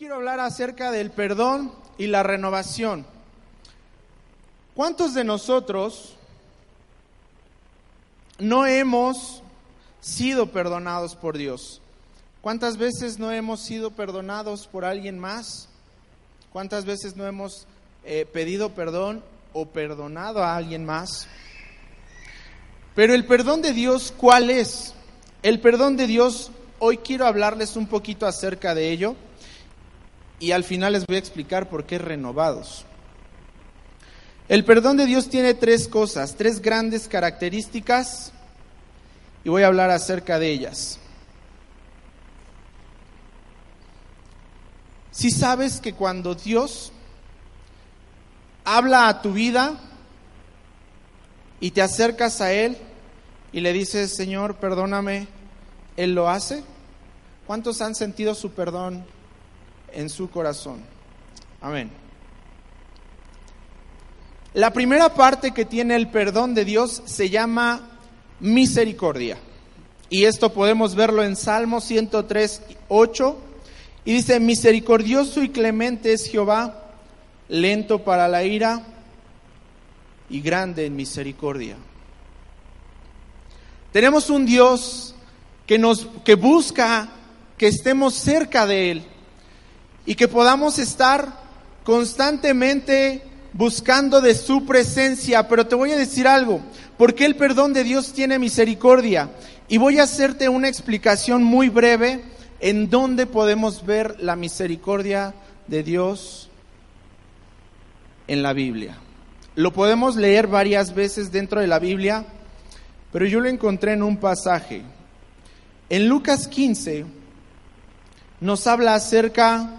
Quiero hablar acerca del perdón y la renovación. ¿Cuántos de nosotros no hemos sido perdonados por Dios? ¿Cuántas veces no hemos sido perdonados por alguien más? ¿Cuántas veces no hemos eh, pedido perdón o perdonado a alguien más? Pero el perdón de Dios, ¿cuál es? El perdón de Dios, hoy quiero hablarles un poquito acerca de ello y al final les voy a explicar por qué renovados. El perdón de Dios tiene tres cosas, tres grandes características y voy a hablar acerca de ellas. Si sabes que cuando Dios habla a tu vida y te acercas a Él y le dices, Señor, perdóname, Él lo hace. ¿Cuántos han sentido su perdón en su corazón? Amén. La primera parte que tiene el perdón de Dios se llama misericordia. Y esto podemos verlo en Salmo 103, 8. Y dice, misericordioso y clemente es Jehová, lento para la ira y grande en misericordia. Tenemos un Dios que nos que busca que estemos cerca de él y que podamos estar constantemente buscando de su presencia. Pero te voy a decir algo, porque el perdón de Dios tiene misericordia. Y voy a hacerte una explicación muy breve en donde podemos ver la misericordia de Dios en la Biblia. Lo podemos leer varias veces dentro de la Biblia, pero yo lo encontré en un pasaje. En Lucas 15 nos habla acerca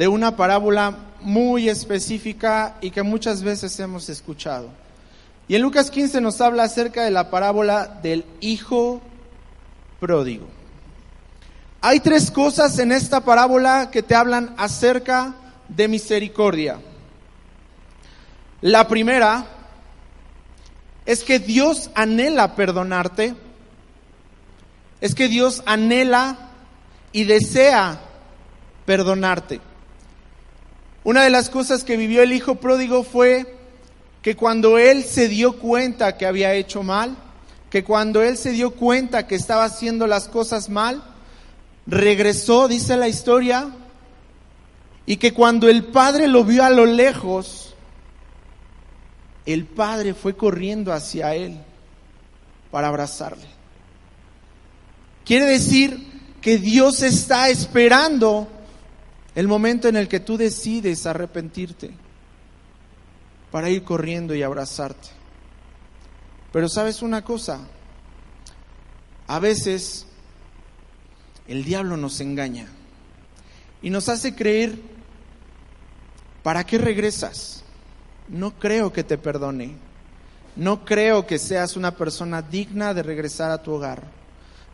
de una parábola muy específica y que muchas veces hemos escuchado. Y en Lucas 15 nos habla acerca de la parábola del hijo pródigo. Hay tres cosas en esta parábola que te hablan acerca de misericordia. La primera es que Dios anhela perdonarte, es que Dios anhela y desea perdonarte. Una de las cosas que vivió el hijo pródigo fue que cuando él se dio cuenta que había hecho mal, que cuando él se dio cuenta que estaba haciendo las cosas mal, regresó, dice la historia, y que cuando el padre lo vio a lo lejos, el padre fue corriendo hacia él para abrazarle. Quiere decir que Dios está esperando el momento en el que tú decides arrepentirte para ir corriendo y abrazarte. Pero sabes una cosa, a veces el diablo nos engaña y nos hace creer, ¿para qué regresas? No creo que te perdone, no creo que seas una persona digna de regresar a tu hogar,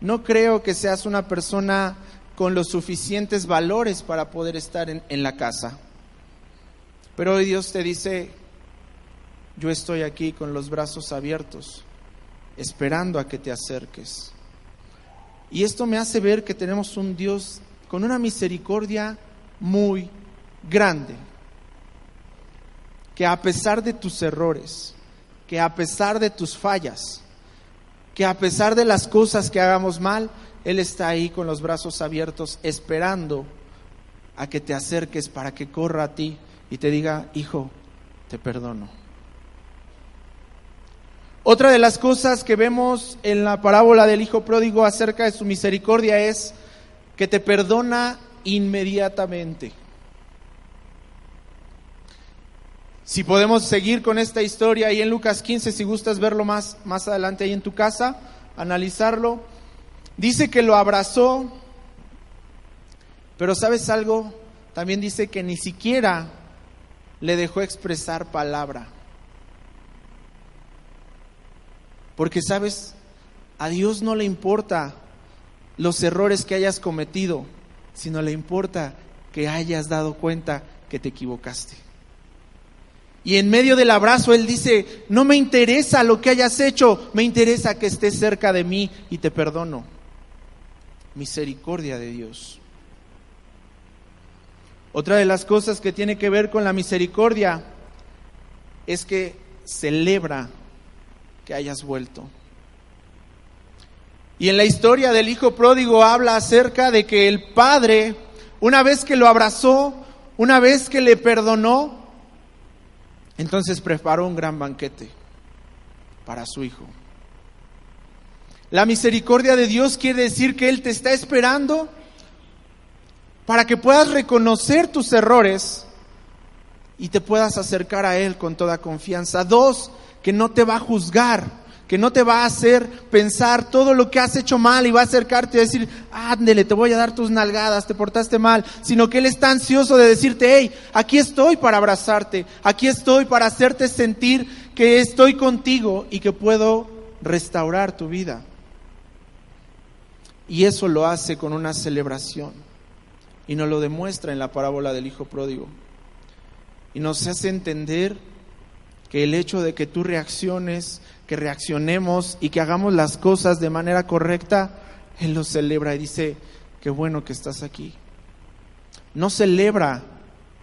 no creo que seas una persona con los suficientes valores para poder estar en, en, la casa. Pero hoy Dios te dice, yo estoy aquí con los brazos abiertos, esperando a que te acerques. Y esto me hace ver que tenemos un Dios con una misericordia muy grande, que a pesar de tus errores, que a pesar de tus fallas, que a pesar de las cosas que hagamos mal, él está ahí con los brazos abiertos esperando a que te acerques para que corra a ti y te diga, hijo, te perdono. Otra de las cosas que vemos en la parábola del hijo pródigo acerca de su misericordia es que te perdona inmediatamente. Si podemos seguir con esta historia ahí en Lucas 15, si gustas verlo más, más adelante ahí en tu casa, analizarlo, Dice que lo abrazó, pero ¿sabes algo? también dice que ni siquiera le dejó expresar palabra. Porque, ¿sabes? A Dios no le importa los errores que hayas cometido, sino le importa que hayas dado cuenta que te equivocaste. Y en medio del abrazo Él dice, no me interesa lo que hayas hecho, me interesa que estés cerca de mí y te perdono. Misericordia de Dios. Otra de las cosas que tiene que ver con la misericordia es que celebra que hayas vuelto. Y en la historia del hijo pródigo habla acerca de que el padre, una vez que lo abrazó, una vez que le perdonó, entonces preparó un gran banquete para su hijo. La misericordia de Dios quiere decir que Él te está esperando para que puedas reconocer tus errores y te puedas acercar a Él con toda confianza. Dos, que no te va a juzgar que no te va a hacer pensar todo lo que has hecho mal y va a acercarte y decir, ándele, te voy a dar tus nalgadas, te portaste mal, sino que Él está ansioso de decirte, hey, aquí estoy para abrazarte, aquí estoy para hacerte sentir que estoy contigo y que puedo restaurar tu vida. Y eso lo hace con una celebración y nos lo demuestra en la parábola del Hijo Pródigo. Y nos hace entender que el hecho de que tú reacciones que reaccionemos y que hagamos las cosas de manera correcta, Él lo celebra y dice, qué bueno que estás aquí. No celebra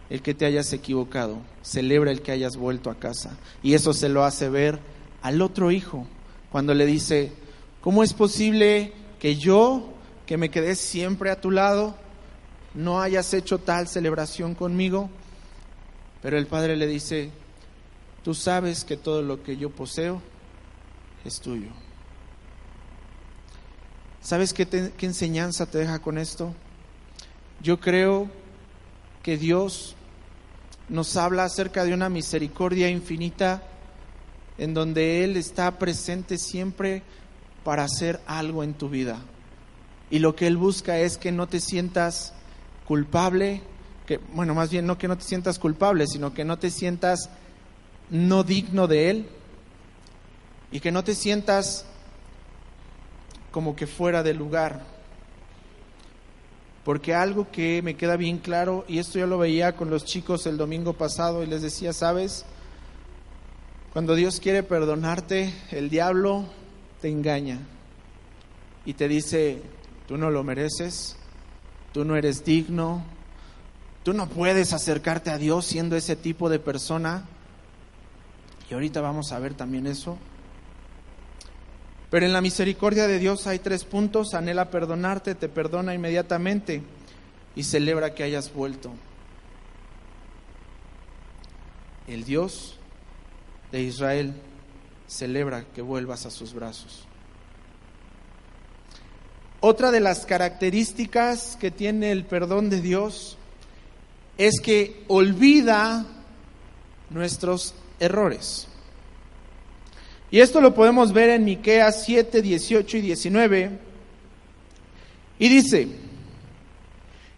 el que te hayas equivocado, celebra el que hayas vuelto a casa. Y eso se lo hace ver al otro hijo, cuando le dice, ¿cómo es posible que yo, que me quedé siempre a tu lado, no hayas hecho tal celebración conmigo? Pero el padre le dice, tú sabes que todo lo que yo poseo es tuyo. ¿Sabes qué, qué enseñanza te deja con esto? Yo creo que Dios nos habla acerca de una misericordia infinita en donde Él está presente siempre para hacer algo en tu vida. Y lo que Él busca es que no te sientas culpable, que, bueno, más bien no que no te sientas culpable, sino que no te sientas no digno de Él, y que no te sientas como que fuera de lugar. Porque algo que me queda bien claro, y esto yo lo veía con los chicos el domingo pasado y les decía, ¿sabes? Cuando Dios quiere perdonarte, el diablo te engaña y te dice, tú no lo mereces, tú no eres digno, tú no puedes acercarte a Dios siendo ese tipo de persona. Y ahorita vamos a ver también eso. Pero en la misericordia de Dios hay tres puntos. Anhela perdonarte, te perdona inmediatamente y celebra que hayas vuelto. El Dios de Israel celebra que vuelvas a sus brazos. Otra de las características que tiene el perdón de Dios es que olvida nuestros errores. Y esto lo podemos ver en Miqueas 7, 18 y 19. Y dice,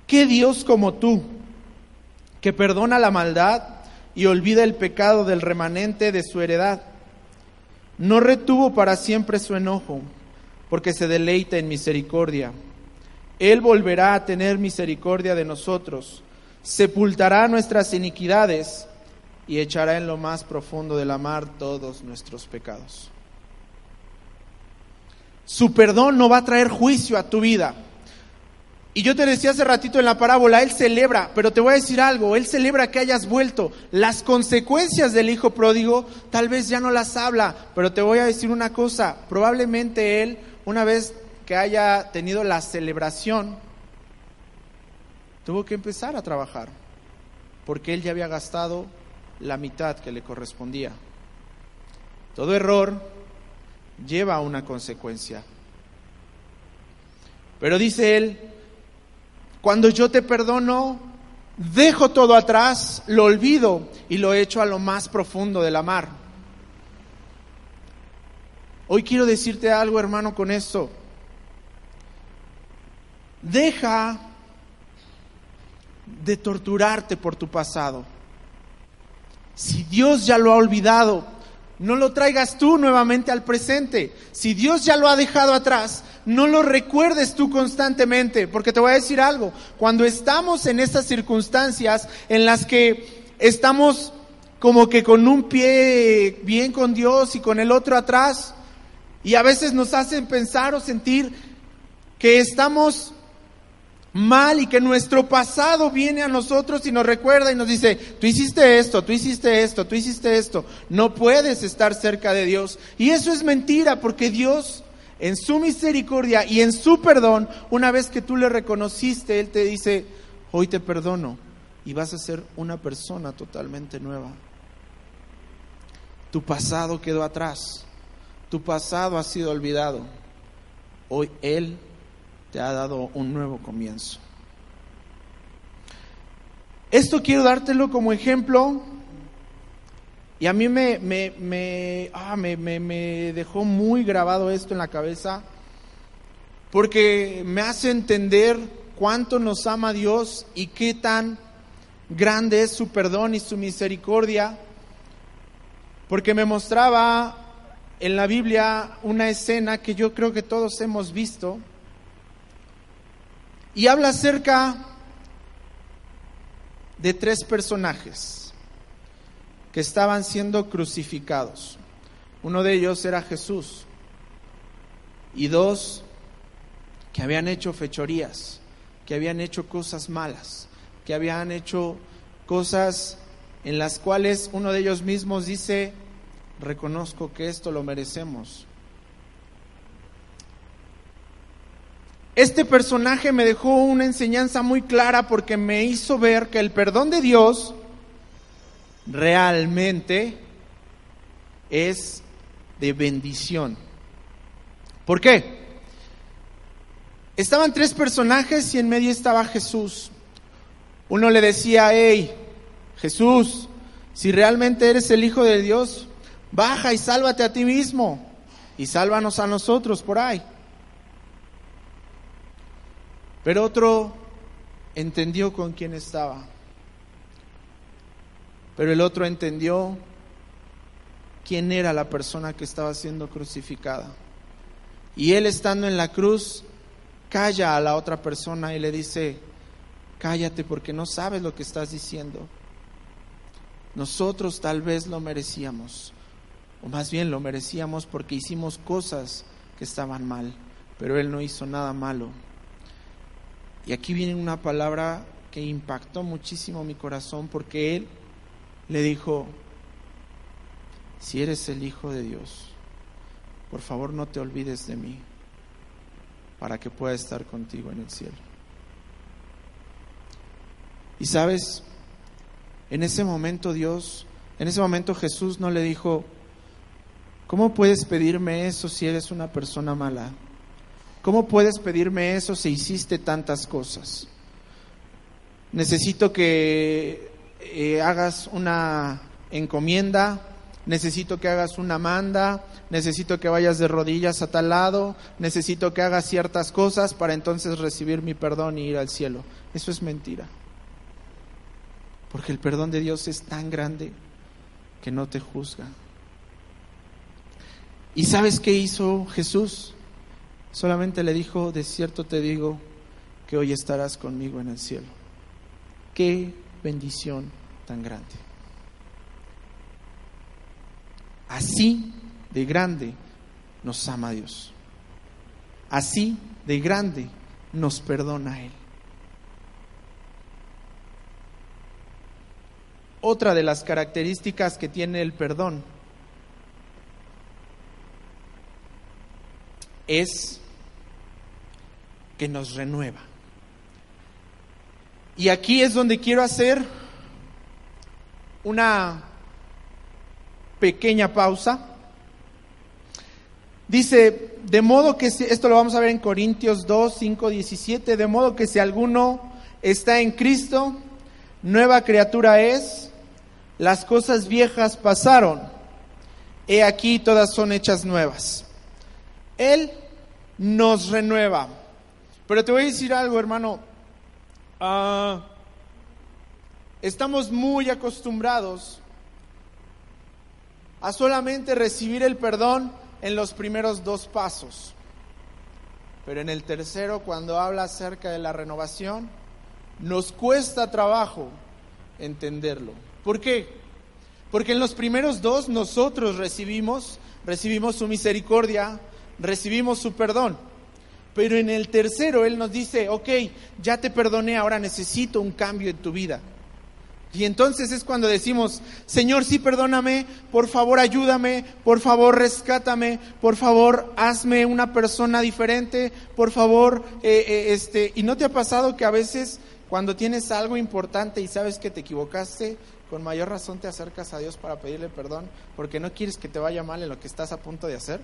¿qué Dios como tú, que perdona la maldad y olvida el pecado del remanente de su heredad? No retuvo para siempre su enojo, porque se deleita en misericordia. Él volverá a tener misericordia de nosotros, sepultará nuestras iniquidades y echará en lo más profundo de la mar todos nuestros pecados. Su perdón no va a traer juicio a tu vida. Y yo te decía hace ratito en la parábola, Él celebra, pero te voy a decir algo, Él celebra que hayas vuelto. Las consecuencias del Hijo pródigo tal vez ya no las habla, pero te voy a decir una cosa, probablemente Él, una vez que haya tenido la celebración, tuvo que empezar a trabajar, porque Él ya había gastado la mitad que le correspondía. Todo error lleva a una consecuencia. Pero dice él, cuando yo te perdono, dejo todo atrás, lo olvido y lo echo a lo más profundo de la mar. Hoy quiero decirte algo, hermano, con esto. Deja de torturarte por tu pasado. Si Dios ya lo ha olvidado, no lo traigas tú nuevamente al presente. Si Dios ya lo ha dejado atrás, no lo recuerdes tú constantemente, porque te voy a decir algo, cuando estamos en estas circunstancias en las que estamos como que con un pie bien con Dios y con el otro atrás, y a veces nos hacen pensar o sentir que estamos mal y que nuestro pasado viene a nosotros y nos recuerda y nos dice, tú hiciste esto, tú hiciste esto, tú hiciste esto, no puedes estar cerca de Dios. Y eso es mentira porque Dios en su misericordia y en su perdón, una vez que tú le reconociste, Él te dice, hoy te perdono y vas a ser una persona totalmente nueva. Tu pasado quedó atrás, tu pasado ha sido olvidado. Hoy Él te ha dado un nuevo comienzo. Esto quiero dártelo como ejemplo y a mí me, me, ah, me, me, me dejó muy grabado esto en la cabeza porque me hace entender cuánto nos ama Dios y qué tan grande es su perdón y su misericordia, porque me mostraba en la Biblia una escena que yo creo que todos hemos visto, y habla acerca de tres personajes que estaban siendo crucificados. Uno de ellos era Jesús y dos que habían hecho fechorías, que habían hecho cosas malas, que habían hecho cosas en las cuales uno de ellos mismos dice, reconozco que esto lo merecemos. Este personaje me dejó una enseñanza muy clara porque me hizo ver que el perdón de Dios realmente es de bendición. ¿Por qué? Estaban tres personajes y en medio estaba Jesús. Uno le decía, hey, Jesús, si realmente eres el Hijo de Dios, baja y sálvate a ti mismo y sálvanos a nosotros por ahí. Pero otro entendió con quién estaba. Pero el otro entendió quién era la persona que estaba siendo crucificada. Y él estando en la cruz, calla a la otra persona y le dice, cállate porque no sabes lo que estás diciendo. Nosotros tal vez lo merecíamos, o más bien lo merecíamos porque hicimos cosas que estaban mal, pero él no hizo nada malo. Y aquí viene una palabra que impactó muchísimo mi corazón porque él le dijo, si eres el Hijo de Dios, por favor no te olvides de mí para que pueda estar contigo en el cielo. Y sabes, en ese momento Dios, en ese momento Jesús no le dijo, ¿cómo puedes pedirme eso si eres una persona mala? ¿Cómo puedes pedirme eso si hiciste tantas cosas? Necesito que eh, hagas una encomienda, necesito que hagas una manda, necesito que vayas de rodillas a tal lado, necesito que hagas ciertas cosas para entonces recibir mi perdón y ir al cielo. Eso es mentira. Porque el perdón de Dios es tan grande que no te juzga. ¿Y sabes qué hizo Jesús? Solamente le dijo, de cierto te digo que hoy estarás conmigo en el cielo. Qué bendición tan grande. Así de grande nos ama Dios. Así de grande nos perdona Él. Otra de las características que tiene el perdón es que nos renueva. Y aquí es donde quiero hacer una pequeña pausa. Dice, de modo que, esto lo vamos a ver en Corintios 2, 5, 17, de modo que si alguno está en Cristo, nueva criatura es, las cosas viejas pasaron, he aquí todas son hechas nuevas. Él nos renueva. Pero te voy a decir algo, hermano. Ah, estamos muy acostumbrados a solamente recibir el perdón en los primeros dos pasos. Pero en el tercero, cuando habla acerca de la renovación, nos cuesta trabajo entenderlo. ¿Por qué? Porque en los primeros dos nosotros recibimos, recibimos su misericordia, recibimos su perdón. Pero en el tercero Él nos dice, ok, ya te perdoné, ahora necesito un cambio en tu vida. Y entonces es cuando decimos, Señor, sí, perdóname, por favor ayúdame, por favor rescátame, por favor hazme una persona diferente, por favor, eh, eh, este, y no te ha pasado que a veces cuando tienes algo importante y sabes que te equivocaste, con mayor razón te acercas a Dios para pedirle perdón porque no quieres que te vaya mal en lo que estás a punto de hacer.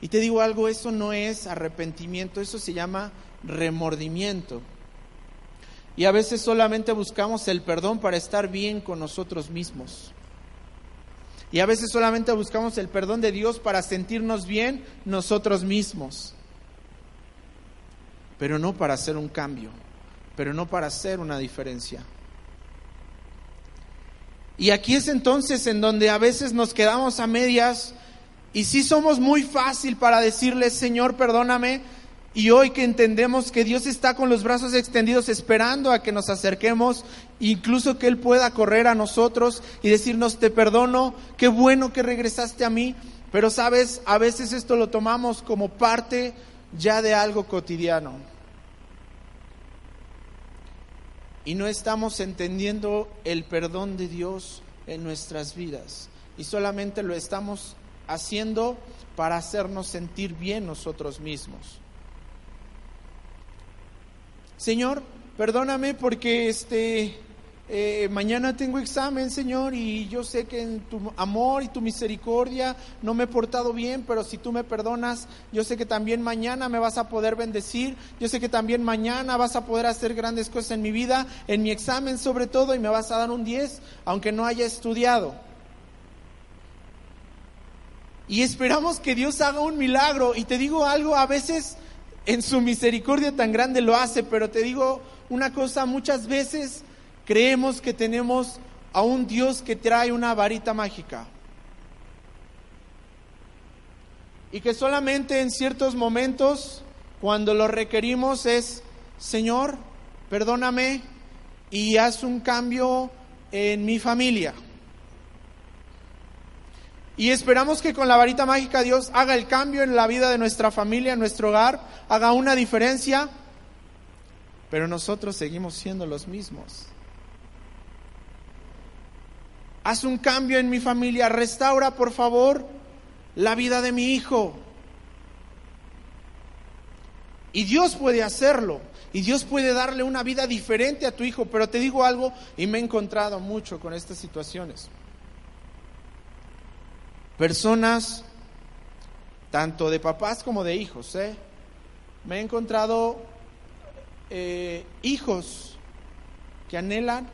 Y te digo algo, eso no es arrepentimiento, eso se llama remordimiento. Y a veces solamente buscamos el perdón para estar bien con nosotros mismos. Y a veces solamente buscamos el perdón de Dios para sentirnos bien nosotros mismos. Pero no para hacer un cambio, pero no para hacer una diferencia. Y aquí es entonces en donde a veces nos quedamos a medias y sí somos muy fácil para decirle, Señor, perdóname, y hoy que entendemos que Dios está con los brazos extendidos esperando a que nos acerquemos, incluso que Él pueda correr a nosotros y decirnos, te perdono, qué bueno que regresaste a mí. Pero sabes, a veces esto lo tomamos como parte ya de algo cotidiano. Y no estamos entendiendo el perdón de Dios en nuestras vidas. Y solamente lo estamos haciendo para hacernos sentir bien nosotros mismos. Señor, perdóname porque este eh, mañana tengo examen, Señor, y yo sé que en tu amor y tu misericordia no me he portado bien, pero si tú me perdonas, yo sé que también mañana me vas a poder bendecir, yo sé que también mañana vas a poder hacer grandes cosas en mi vida, en mi examen sobre todo, y me vas a dar un 10, aunque no haya estudiado. Y esperamos que Dios haga un milagro, y te digo algo, a veces en su misericordia tan grande lo hace, pero te digo una cosa, muchas veces creemos que tenemos a un Dios que trae una varita mágica. Y que solamente en ciertos momentos, cuando lo requerimos, es, Señor, perdóname y haz un cambio en mi familia. Y esperamos que con la varita mágica Dios haga el cambio en la vida de nuestra familia, en nuestro hogar, haga una diferencia, pero nosotros seguimos siendo los mismos. Haz un cambio en mi familia, restaura por favor la vida de mi hijo. Y Dios puede hacerlo. Y Dios puede darle una vida diferente a tu hijo. Pero te digo algo, y me he encontrado mucho con estas situaciones personas, tanto de papás como de hijos. ¿eh? Me he encontrado eh, hijos que anhelan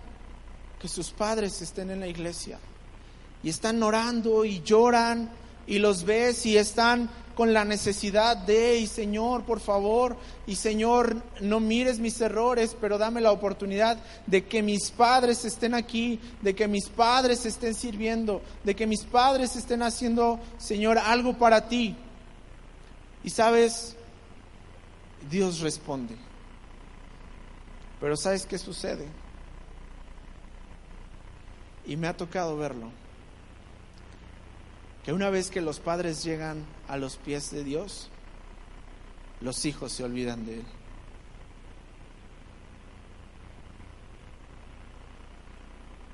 que sus padres estén en la iglesia y están orando y lloran y los ves y están con la necesidad de, y Señor, por favor, y Señor, no mires mis errores, pero dame la oportunidad de que mis padres estén aquí, de que mis padres estén sirviendo, de que mis padres estén haciendo, Señor, algo para ti. Y sabes, Dios responde. Pero ¿sabes qué sucede? Y me ha tocado verlo que una vez que los padres llegan a los pies de Dios, los hijos se olvidan de Él.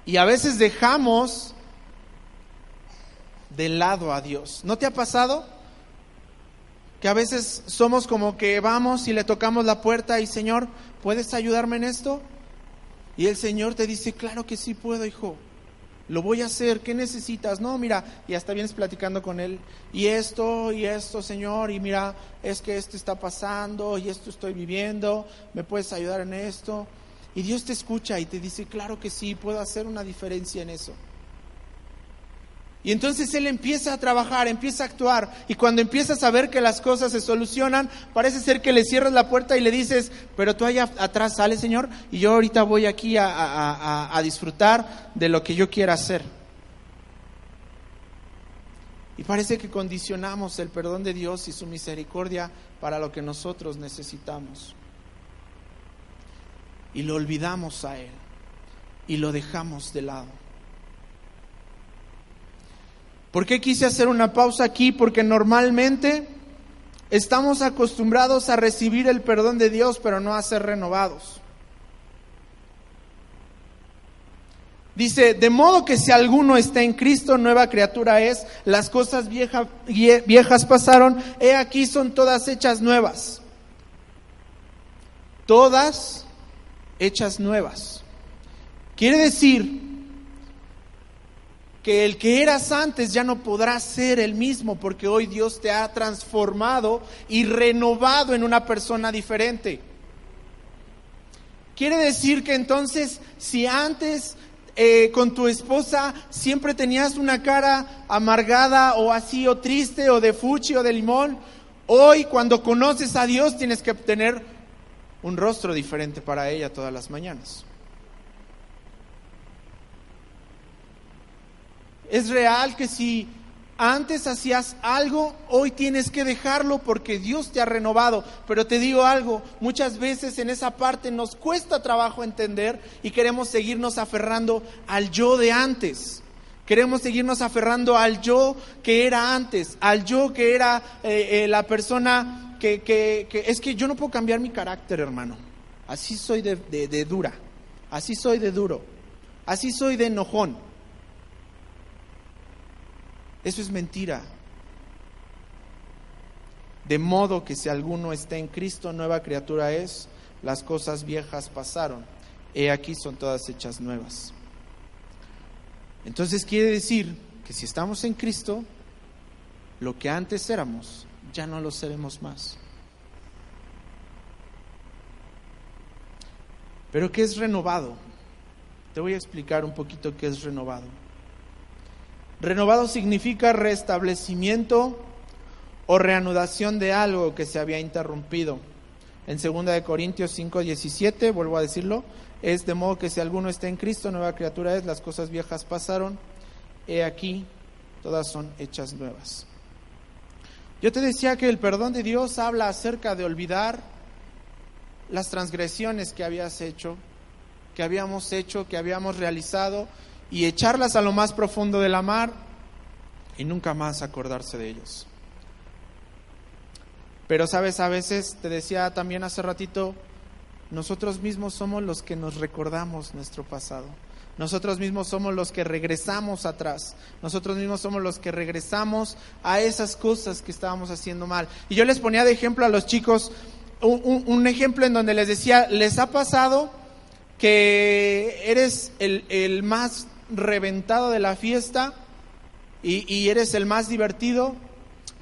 Y a veces dejamos de lado a Dios. ¿No te ha pasado? Que a veces somos como que vamos y le tocamos la puerta y Señor, ¿puedes ayudarme en esto? Y el Señor te dice, claro que sí puedo, hijo lo voy a hacer, ¿qué necesitas? No, mira, y hasta vienes platicando con él, y esto, y esto, Señor, y mira, es que esto está pasando, y esto estoy viviendo, ¿me puedes ayudar en esto? Y Dios te escucha y te dice, claro que sí, puedo hacer una diferencia en eso. Y entonces él empieza a trabajar, empieza a actuar. Y cuando empiezas a ver que las cosas se solucionan, parece ser que le cierras la puerta y le dices, pero tú allá atrás sales, Señor, y yo ahorita voy aquí a, a disfrutar de lo que yo quiera hacer. Y parece que condicionamos el perdón de Dios y su misericordia para lo que nosotros necesitamos. Y lo olvidamos a Él y lo dejamos de lado. ¿Por qué quise hacer una pausa aquí? Porque normalmente estamos acostumbrados a recibir el perdón de Dios, pero no a ser renovados. Dice, de modo que si alguno está en Cristo, nueva criatura es, las cosas viejas pasaron, he aquí son todas hechas nuevas. Todas hechas nuevas. Quiere decir que el que eras antes ya no podrá ser el mismo porque hoy Dios te ha transformado y renovado en una persona diferente. Quiere decir que entonces si antes eh, con tu esposa siempre tenías una cara amargada o así o triste o de fuchi o de limón, hoy cuando conoces a Dios tienes que tener un rostro diferente para ella todas las mañanas. Es real que si antes hacías algo, hoy tienes que dejarlo porque Dios te ha renovado. Pero te digo algo, muchas veces en esa parte nos cuesta trabajo entender y queremos seguirnos aferrando al yo de antes. Queremos seguirnos aferrando al yo que era antes, al yo que era eh, eh, la persona que, que, Es que yo no puedo cambiar mi carácter, hermano. Así soy de, de dura, así soy de duro, así soy de enojón. Eso es mentira. De modo que si alguno está en Cristo, nueva criatura es, las cosas viejas pasaron, he aquí son todas hechas nuevas. Entonces quiere decir que si estamos en Cristo, lo que antes éramos, ya no lo seremos más. Pero ¿qué es renovado? Te voy a explicar un poquito qué es renovado. Renovado significa restablecimiento o reanudación de algo que se había interrumpido. En 2 de Corintios 5, 17, vuelvo a decirlo, es de modo que si alguno está en Cristo, nueva criatura es, las cosas viejas pasaron, he aquí, todas son hechas nuevas. Yo te decía que el perdón de Dios habla acerca de olvidar las transgresiones que habías hecho, que habíamos hecho, que habíamos realizado, y echarlas a lo más profundo de la mar y nunca más acordarse de ellos. Pero sabes, a veces te decía también hace ratito, nosotros mismos somos los que nos recordamos nuestro pasado. Nosotros mismos somos los que regresamos atrás. Nosotros mismos somos los que regresamos a esas cosas que estábamos haciendo mal. Y yo les ponía de ejemplo a los chicos un, un ejemplo en donde les decía, ¿les ha pasado que eres el, el más reventado de la fiesta y, eres el más divertido,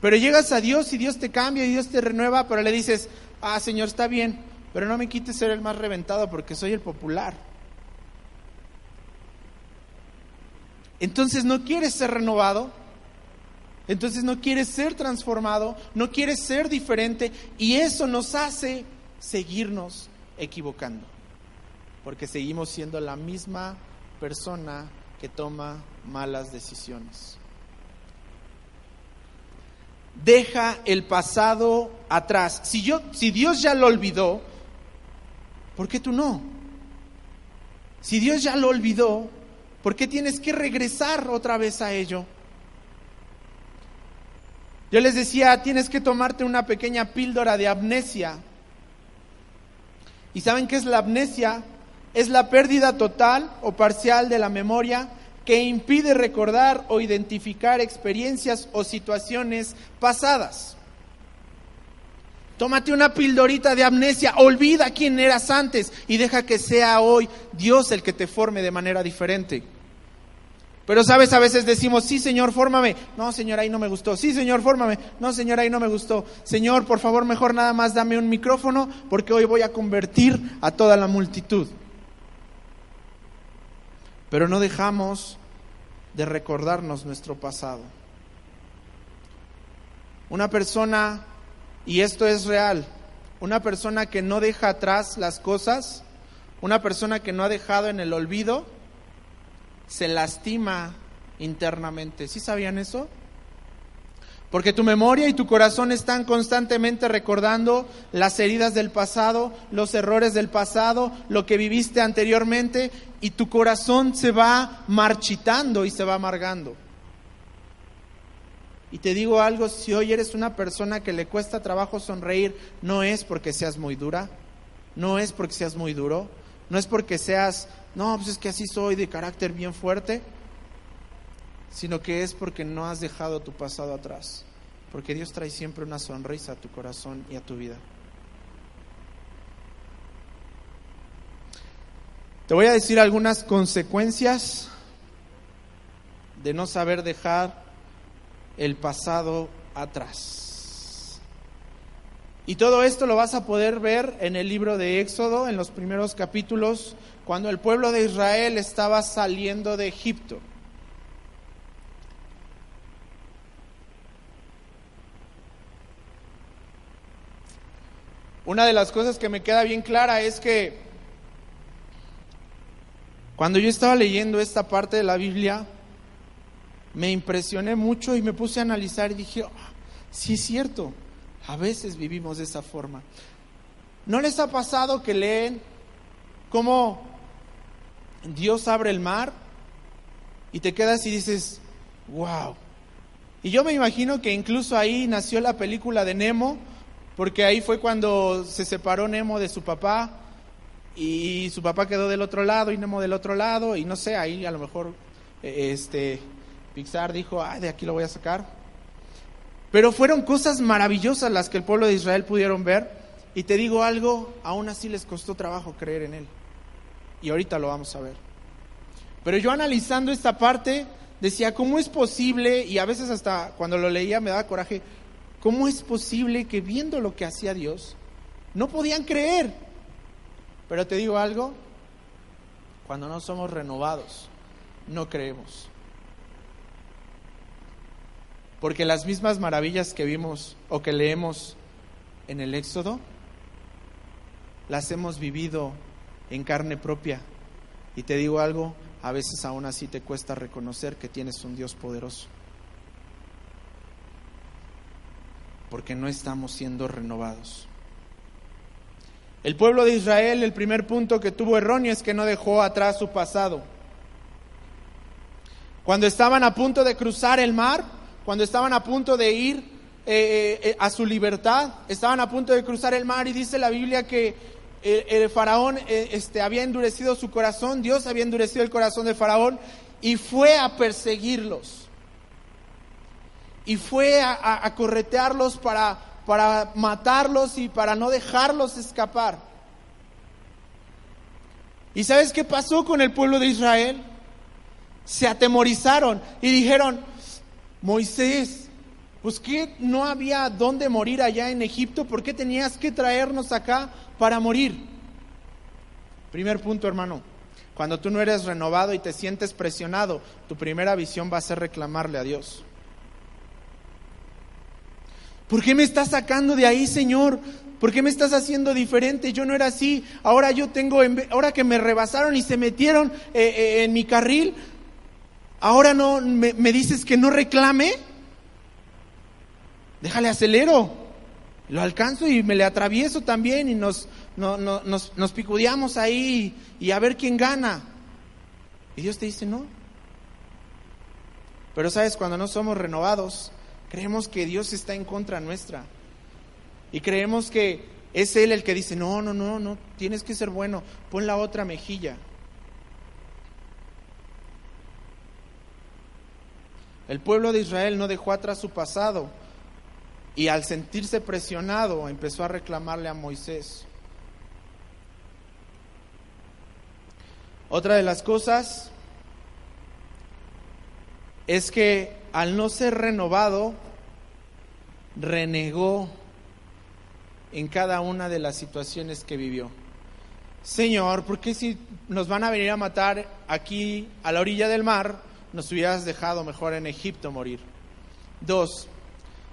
pero llegas a Dios y Dios te cambia y Dios te renueva, pero le dices, ah, Señor, está bien, pero no me quites ser el más reventado porque soy el popular. Entonces no quieres ser renovado, entonces no quieres ser transformado, no quieres ser diferente y eso nos hace seguirnos equivocando, porque seguimos siendo la misma persona que toma malas decisiones. Deja el pasado atrás. Si, yo, si Dios ya lo olvidó, ¿por qué tú no? Si Dios ya lo olvidó, ¿por qué tienes que regresar otra vez a ello? Yo les decía, tienes que tomarte una pequeña píldora de amnesia. ¿Y saben qué es la amnesia? Es la pérdida total o parcial de la memoria que impide recordar o identificar experiencias o situaciones pasadas. Tómate una pildorita de amnesia, olvida quién eras antes y deja que sea hoy Dios el que te forme de manera diferente. Pero sabes, a veces decimos, sí Señor, fórmame. No, Señor, ahí no me gustó. Sí, Señor, fórmame. No, Señor, ahí no me gustó. Señor, por favor, mejor nada más dame un micrófono porque hoy voy a convertir a toda la multitud pero no dejamos de recordarnos nuestro pasado. Una persona, y esto es real, una persona que no deja atrás las cosas, una persona que no ha dejado en el olvido, se lastima internamente. ¿Sí sabían eso? Porque tu memoria y tu corazón están constantemente recordando las heridas del pasado, los errores del pasado, lo que viviste anteriormente, y tu corazón se va marchitando y se va amargando. Y te digo algo, si hoy eres una persona que le cuesta trabajo sonreír, no es porque seas muy dura, no es porque seas muy duro, no es porque seas, no, pues es que así soy de carácter bien fuerte, sino que es porque no has dejado tu pasado atrás. Porque Dios trae siempre una sonrisa a tu corazón y a tu vida. Te voy a decir algunas consecuencias de no saber dejar el pasado atrás. Y todo esto lo vas a poder ver en el libro de Éxodo, en los primeros capítulos, cuando el pueblo de Israel estaba saliendo de Egipto. Una de las cosas que me queda bien clara es que cuando yo estaba leyendo esta parte de la Biblia, me impresioné mucho y me puse a analizar y dije, oh, sí es cierto, a veces vivimos de esa forma. ¿No les ha pasado que leen cómo Dios abre el mar y te quedas y dices, wow? Y yo me imagino que incluso ahí nació la película de Nemo, porque ahí fue cuando se separó Nemo de su papá y su papá quedó del otro lado y Nemo del otro lado y no sé, ahí a lo mejor eh, este Pixar dijo, "Ay, de aquí lo voy a sacar." Pero fueron cosas maravillosas las que el pueblo de Israel pudieron ver y te digo algo, aún así les costó trabajo creer en él. Y ahorita lo vamos a ver. Pero yo analizando esta parte decía, ¿cómo es posible? Y a veces hasta cuando lo leía me daba coraje, ¿Cómo es posible que viendo lo que hacía Dios, no podían creer? Pero te digo algo, cuando no somos renovados, no creemos. Porque las mismas maravillas que vimos o que leemos en el Éxodo, las hemos vivido en carne propia. Y te digo algo, a veces aún así te cuesta reconocer que tienes un Dios poderoso. Porque no estamos siendo renovados. El pueblo de Israel, el primer punto que tuvo erróneo es que no dejó atrás su pasado. Cuando estaban a punto de cruzar el mar, cuando estaban a punto de ir eh, eh, a su libertad, estaban a punto de cruzar el mar y dice la Biblia que el, faraón eh, este, había endurecido su corazón, Dios había endurecido el corazón de faraón y fue a perseguirlos y fue a, corretearlos para, para matarlos y para no dejarlos escapar. ¿Y sabes qué pasó con el pueblo de Israel? Se atemorizaron y dijeron, Moisés, pues que no había dónde morir allá en Egipto, ¿por qué tenías que traernos acá para morir? Primer punto, hermano. Cuando tú no eres renovado y te sientes presionado, tu primera visión va a ser reclamarle a Dios. ¿Por qué me estás sacando de ahí, Señor? ¿Por qué me estás haciendo diferente? Yo no era así. Ahora yo tengo, ahora que me rebasaron y se metieron eh, eh, en mi carril, ahora no me, dices que no reclame. Déjale acelero. Lo alcanzo y me le atravieso también y nos, nos, nos picudeamos ahí y a ver quién gana. Y Dios te dice, no. Pero sabes, cuando no somos renovados, Creemos que Dios está en contra nuestra. Y creemos que es Él el que dice, no, no, no, no, tienes que ser bueno, pon la otra mejilla. El pueblo de Israel no dejó atrás su pasado y al sentirse presionado empezó a reclamarle a Moisés. Otra de las cosas es que al no ser renovado, renegó en cada una de las situaciones que vivió. Señor, ¿por qué si nos van a venir a matar aquí a la orilla del mar, nos hubieras dejado mejor en Egipto morir. Dos,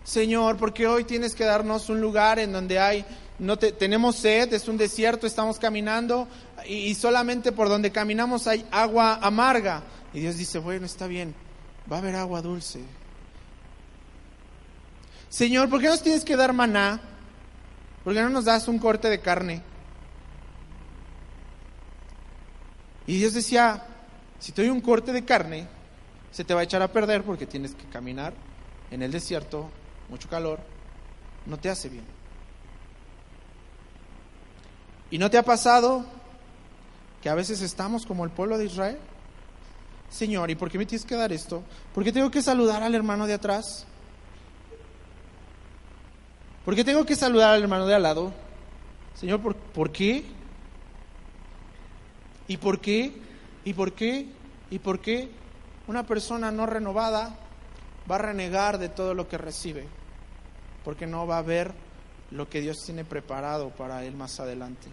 Señor, porque hoy tienes que darnos un lugar en donde hay, no tenemos sed, es un desierto, estamos caminando y, solamente por donde caminamos hay agua amarga. Y Dios dice, bueno, está bien, va a haber agua dulce. Señor, ¿por qué nos tienes que dar maná? ¿Por qué no nos das un corte de carne? Y Dios decía, si te doy un corte de carne, se te va a echar a perder porque tienes que caminar en el desierto, mucho calor, no te hace bien. ¿Y no te ha pasado que a veces estamos como el pueblo de Israel? Señor, ¿y por qué me tienes que dar esto? ¿Por qué tengo que saludar al hermano de atrás? ¿Por qué tengo que saludar al hermano de al lado? Señor, ¿por, ¿por qué? ¿Y por qué? ¿Y por qué? ¿Y por qué una persona no renovada va a renegar de todo lo que recibe? Porque no va a ver lo que Dios tiene preparado para él más adelante.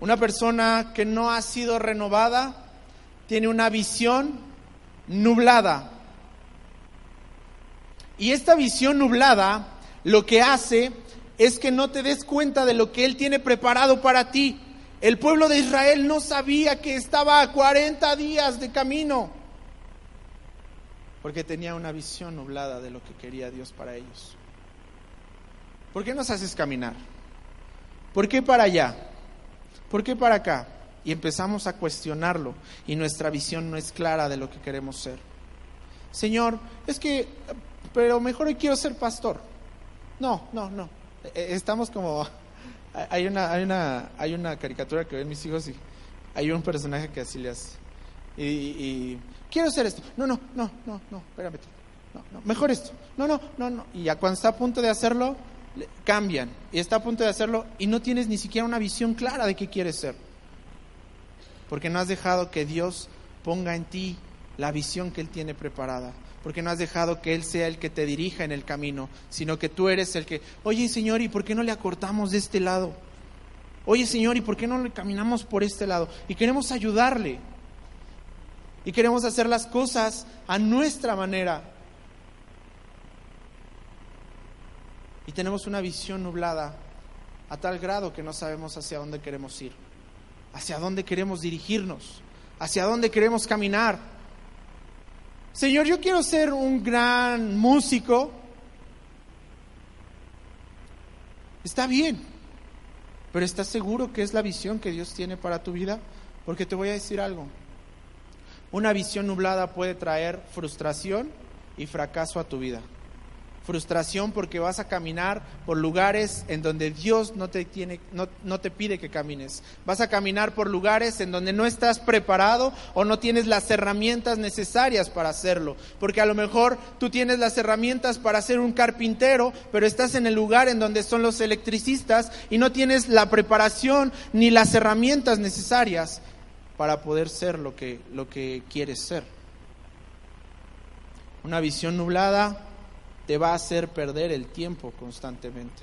Una persona que no ha sido renovada tiene una visión nublada. Y esta visión nublada lo que hace es que no te des cuenta de lo que Él tiene preparado para ti. El pueblo de Israel no sabía que estaba a 40 días de camino, porque tenía una visión nublada de lo que quería Dios para ellos. ¿Por qué nos haces caminar? ¿Por qué para allá? ¿Por qué para acá? Y empezamos a cuestionarlo y nuestra visión no es clara de lo que queremos ser. Señor, es que, pero mejor hoy quiero ser pastor. No, no, no. Eh, estamos como hay una hay una hay una caricatura que ven mis hijos y hay un personaje que así le hace. Y, quiero hacer esto. No no no no no espérame. No, no mejor esto. No no no no. Y ya cuando está a punto de hacerlo cambian. Y está a punto de hacerlo y no tienes ni siquiera una visión clara de qué quieres ser. Porque no has dejado que Dios ponga en ti la visión que él tiene preparada porque no has dejado que Él sea el que te dirija en el camino, sino que tú eres el que, oye Señor, ¿y por qué no le acortamos de este lado? Oye Señor, ¿y por qué no le caminamos por este lado? Y queremos ayudarle. Y queremos hacer las cosas a nuestra manera. Y tenemos una visión nublada a tal grado que no sabemos hacia dónde queremos ir, hacia dónde queremos dirigirnos, hacia dónde queremos caminar. Señor, yo quiero ser un gran músico. Está bien, pero ¿estás seguro que es la visión que Dios tiene para tu vida? Porque te voy a decir algo. Una visión nublada puede traer frustración y fracaso a tu vida frustración porque vas a caminar por lugares en donde Dios no te, tiene, no, no te pide que camines. Vas a caminar por lugares en donde no estás preparado o no tienes las herramientas necesarias para hacerlo. Porque a lo mejor tú tienes las herramientas para ser un carpintero, pero estás en el lugar en donde son los electricistas y no tienes la preparación ni las herramientas necesarias para poder ser lo que, lo que quieres ser. Una visión nublada te va a hacer perder el tiempo constantemente.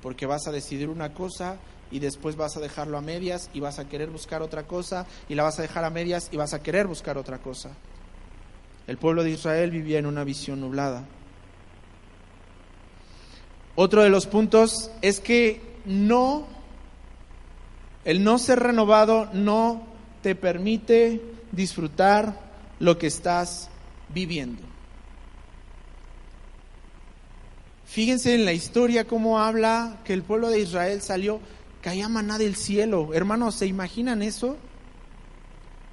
Porque vas a decidir una cosa y después vas a dejarlo a medias y vas a querer buscar otra cosa y la vas a dejar a medias y vas a querer buscar otra cosa. El pueblo de Israel vivía en una visión nublada. Otro de los puntos es que no, el no ser renovado no te permite disfrutar lo que estás viviendo. Fíjense en la historia cómo habla que el pueblo de Israel salió, caía maná del cielo. Hermanos, ¿se imaginan eso?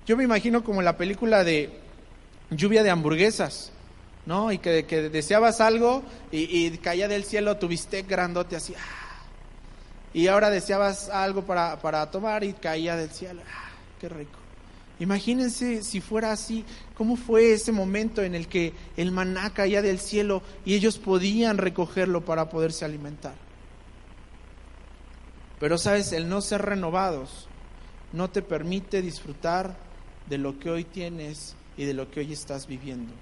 Yo me imagino como la película de lluvia de hamburguesas, ¿no? Y que, deseabas algo y, caía del cielo tu bistec grandote así. ¡ah! Y ahora deseabas algo para, para tomar y caía del cielo. ¡ah! ¡Qué rico! Imagínense si fuera así, cómo fue ese momento en el que el maná caía del cielo y ellos podían recogerlo para poderse alimentar. Pero sabes, el no ser renovados no te permite disfrutar de lo que hoy tienes y de lo que hoy estás viviendo.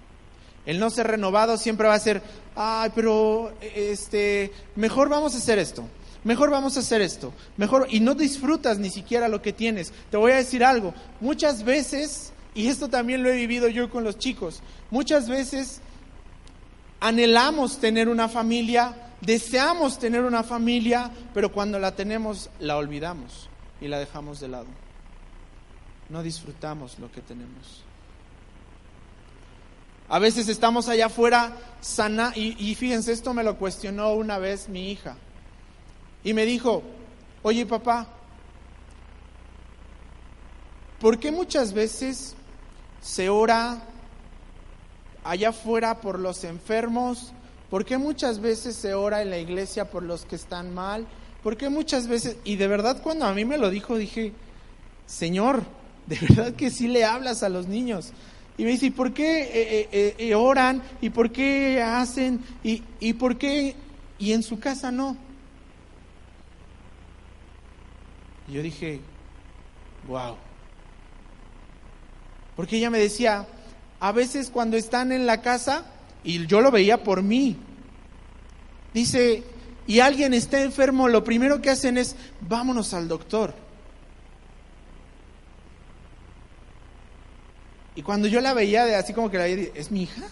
El no ser renovado siempre va a ser, ay, pero este, mejor vamos a hacer esto. Mejor vamos a hacer esto, mejor, y no disfrutas ni siquiera lo que tienes. Te voy a decir algo, muchas veces, y esto también lo he vivido yo con los chicos, muchas veces anhelamos tener una familia, deseamos tener una familia, pero cuando la tenemos la olvidamos y la dejamos de lado. No disfrutamos lo que tenemos. A veces estamos allá afuera sana y, y, fíjense, esto me lo cuestionó una vez mi hija. Y me dijo, oye papá, ¿por qué muchas veces se ora allá afuera por los enfermos? ¿Por qué muchas veces se ora en la iglesia por los que están mal? ¿Por qué muchas veces? Y de verdad cuando a mí me lo dijo dije, Señor, de verdad que sí le hablas a los niños. Y me dice, ¿y por qué eh, eh, eh, oran? ¿Y por qué hacen? ¿Y, ¿Y por qué? Y en su casa no. Y yo dije, wow. Porque ella me decía, a veces cuando están en la casa, y yo lo veía por mí, dice, y alguien está enfermo, lo primero que hacen es, vámonos al doctor. Y cuando yo la veía así como que la veía, ¿es mi hija?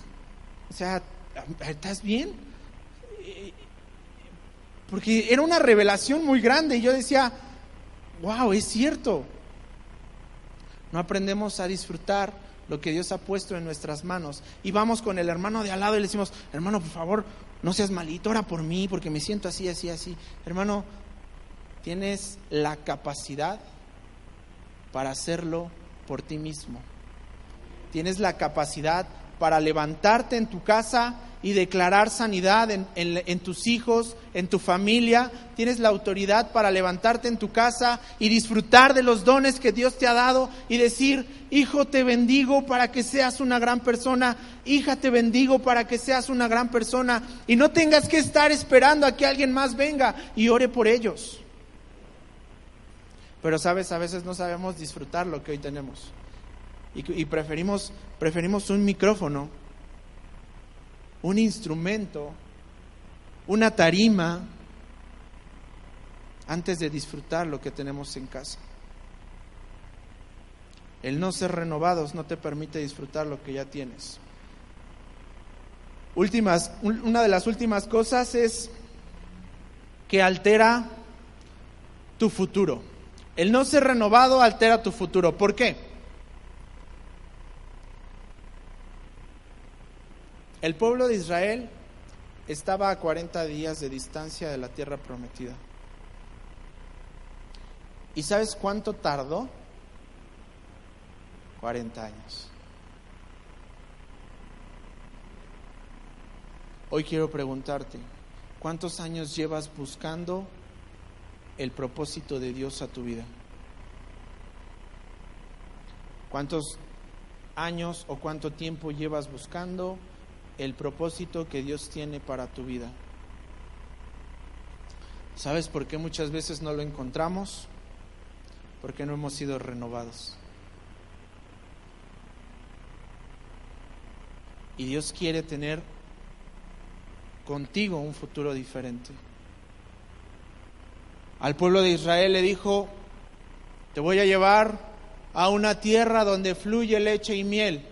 O sea, ¿estás bien? Porque era una revelación muy grande y yo decía, wow, es cierto. No aprendemos a disfrutar lo que Dios ha puesto en nuestras manos. Y vamos con el hermano de al lado y le decimos, hermano, por favor, no seas malito, ora por mí, porque me siento así, así, así. Hermano, tienes la capacidad para hacerlo por ti mismo tienes la capacidad para levantarte en tu casa y declarar sanidad en, tus hijos, en tu familia. Tienes la autoridad para levantarte en tu casa y disfrutar de los dones que Dios te ha dado y decir, hijo, te bendigo para que seas una gran persona, hija, te bendigo para que seas una gran persona y no tengas que estar esperando a que alguien más venga y ore por ellos. Pero sabes, a veces no sabemos disfrutar lo que hoy tenemos y, preferimos, preferimos un micrófono, un instrumento, una tarima, antes de disfrutar lo que tenemos en casa. El no ser renovados no te permite disfrutar lo que ya tienes. Últimas, una de las últimas cosas es que altera tu futuro. El no ser renovado altera tu futuro. ¿Por qué? El pueblo de Israel estaba a 40 días de distancia de la tierra prometida. ¿Y sabes cuánto tardó? 40 años. Hoy quiero preguntarte, ¿cuántos años llevas buscando el propósito de Dios a tu vida? ¿Cuántos años o cuánto tiempo llevas buscando el propósito que Dios tiene para tu vida. ¿Sabes por qué muchas veces no lo encontramos? Porque no hemos sido renovados. Y Dios quiere tener contigo un futuro diferente. Al pueblo de Israel le dijo, te voy a llevar a una tierra donde fluye leche y miel.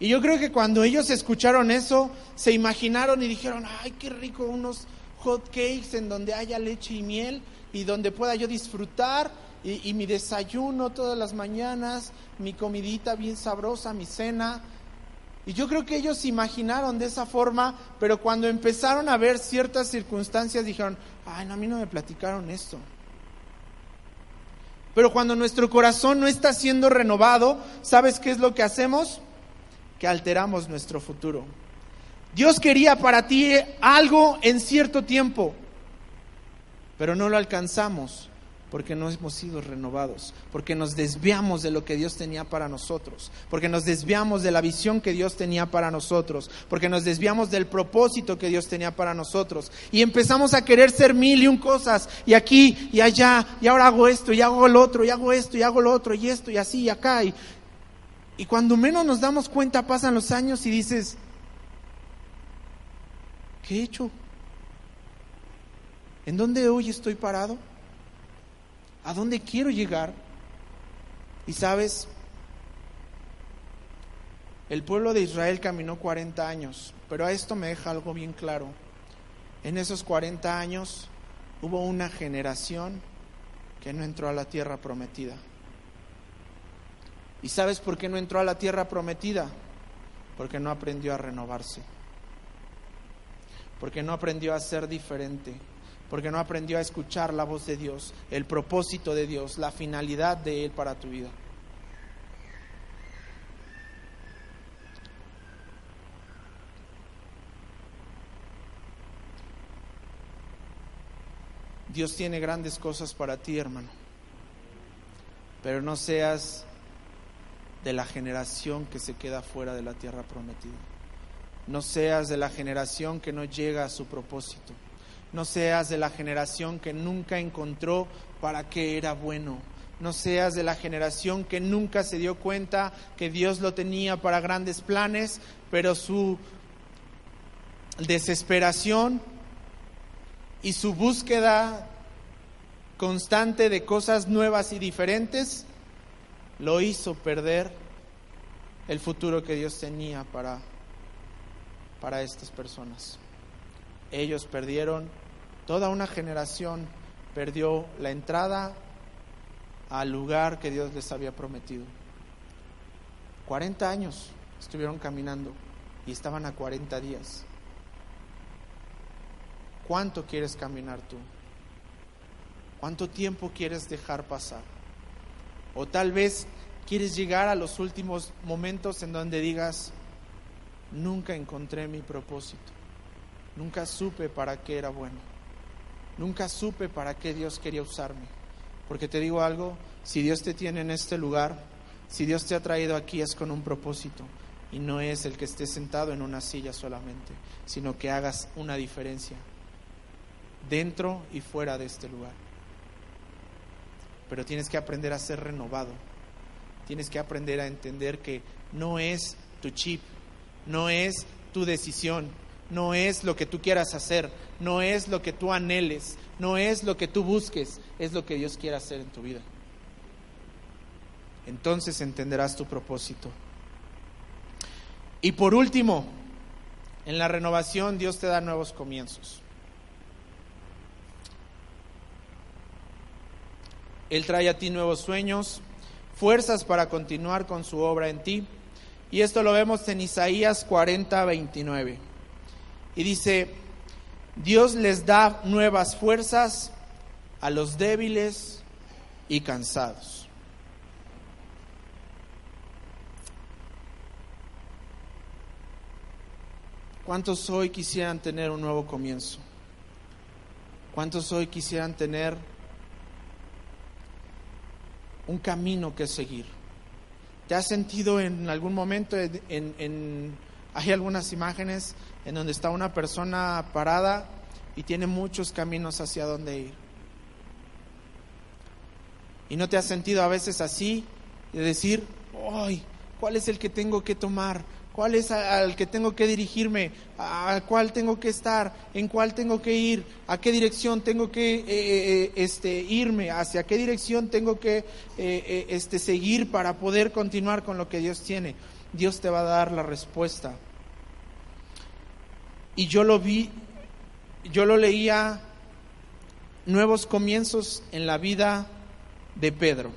Y yo creo que cuando ellos escucharon eso, se imaginaron y dijeron, ay, qué rico unos hot cakes en donde haya leche y miel y donde pueda yo disfrutar y, mi desayuno todas las mañanas, mi comidita bien sabrosa, mi cena. Y yo creo que ellos se imaginaron de esa forma, pero cuando empezaron a ver ciertas circunstancias dijeron, ay, no, a mí no me platicaron esto. Pero cuando nuestro corazón no está siendo renovado, ¿sabes qué es lo que hacemos? Que alteramos nuestro futuro. Dios quería para ti algo en cierto tiempo, pero no lo alcanzamos porque no hemos sido renovados, porque nos desviamos de lo que Dios tenía para nosotros, porque nos desviamos de la visión que Dios tenía para nosotros, porque nos desviamos del propósito que Dios tenía para nosotros y empezamos a querer ser mil y un cosas y aquí y allá y ahora hago esto y hago lo otro y hago esto y hago lo otro y esto y así y acá y, y cuando menos nos damos cuenta pasan los años y dices, ¿qué he hecho? ¿En dónde hoy estoy parado? ¿A dónde quiero llegar? Y sabes, el pueblo de Israel caminó 40 años, pero a esto me deja algo bien claro. En esos 40 años hubo una generación que no entró a la tierra prometida. ¿Y sabes por qué no entró a la tierra prometida? Porque no aprendió a renovarse. Porque no aprendió a ser diferente. Porque no aprendió a escuchar la voz de Dios, el propósito de Dios, la finalidad de Él para tu vida. Dios tiene grandes cosas para ti, hermano. Pero no seas de la generación que se queda fuera de la tierra prometida. No seas de la generación que no llega a su propósito. No seas de la generación que nunca encontró para qué era bueno. No seas de la generación que nunca se dio cuenta que Dios lo tenía para grandes planes, pero su desesperación y su búsqueda constante de cosas nuevas y diferentes lo hizo perder el futuro que Dios tenía para, para estas personas. Ellos perdieron, toda una generación perdió la entrada al lugar que Dios les había prometido. 40 años estuvieron caminando y estaban a 40 días. ¿Cuánto quieres caminar tú? ¿Cuánto tiempo quieres dejar pasar? O tal vez quieres llegar a los últimos momentos en donde digas, nunca encontré mi propósito, nunca supe para qué era bueno, nunca supe para qué Dios quería usarme. Porque te digo algo, si Dios te tiene en este lugar, si Dios te ha traído aquí es con un propósito y no es el que estés sentado en una silla solamente, sino que hagas una diferencia dentro y fuera de este lugar. Pero tienes que aprender a ser renovado. Tienes que aprender a entender que no es tu chip, no es tu decisión, no es lo que tú quieras hacer, no es lo que tú anheles, no es lo que tú busques, es lo que Dios quiere hacer en tu vida. Entonces entenderás tu propósito. Y por último, en la renovación Dios te da nuevos comienzos. Él trae a ti nuevos sueños, fuerzas para continuar con su obra en ti. Y esto lo vemos en Isaías 40, 29. Y dice, Dios les da nuevas fuerzas a los débiles y cansados. ¿Cuántos hoy quisieran tener un nuevo comienzo? ¿Cuántos hoy quisieran tener un camino que seguir. ¿Te has sentido en algún momento, en, hay algunas imágenes en donde está una persona parada y tiene muchos caminos hacia dónde ir? ¿Y no te has sentido a veces así de decir, ¡ay! ¿Cuál es el que tengo que tomar? Cuál es al que tengo que dirigirme, a cuál tengo que estar, en cuál tengo que ir, a qué dirección tengo que eh, eh, este, irme, hacia qué dirección tengo que eh, este, seguir para poder continuar con lo que Dios tiene. Dios te va a dar la respuesta. Y yo lo vi, yo lo leía, nuevos comienzos en la vida de Pedro.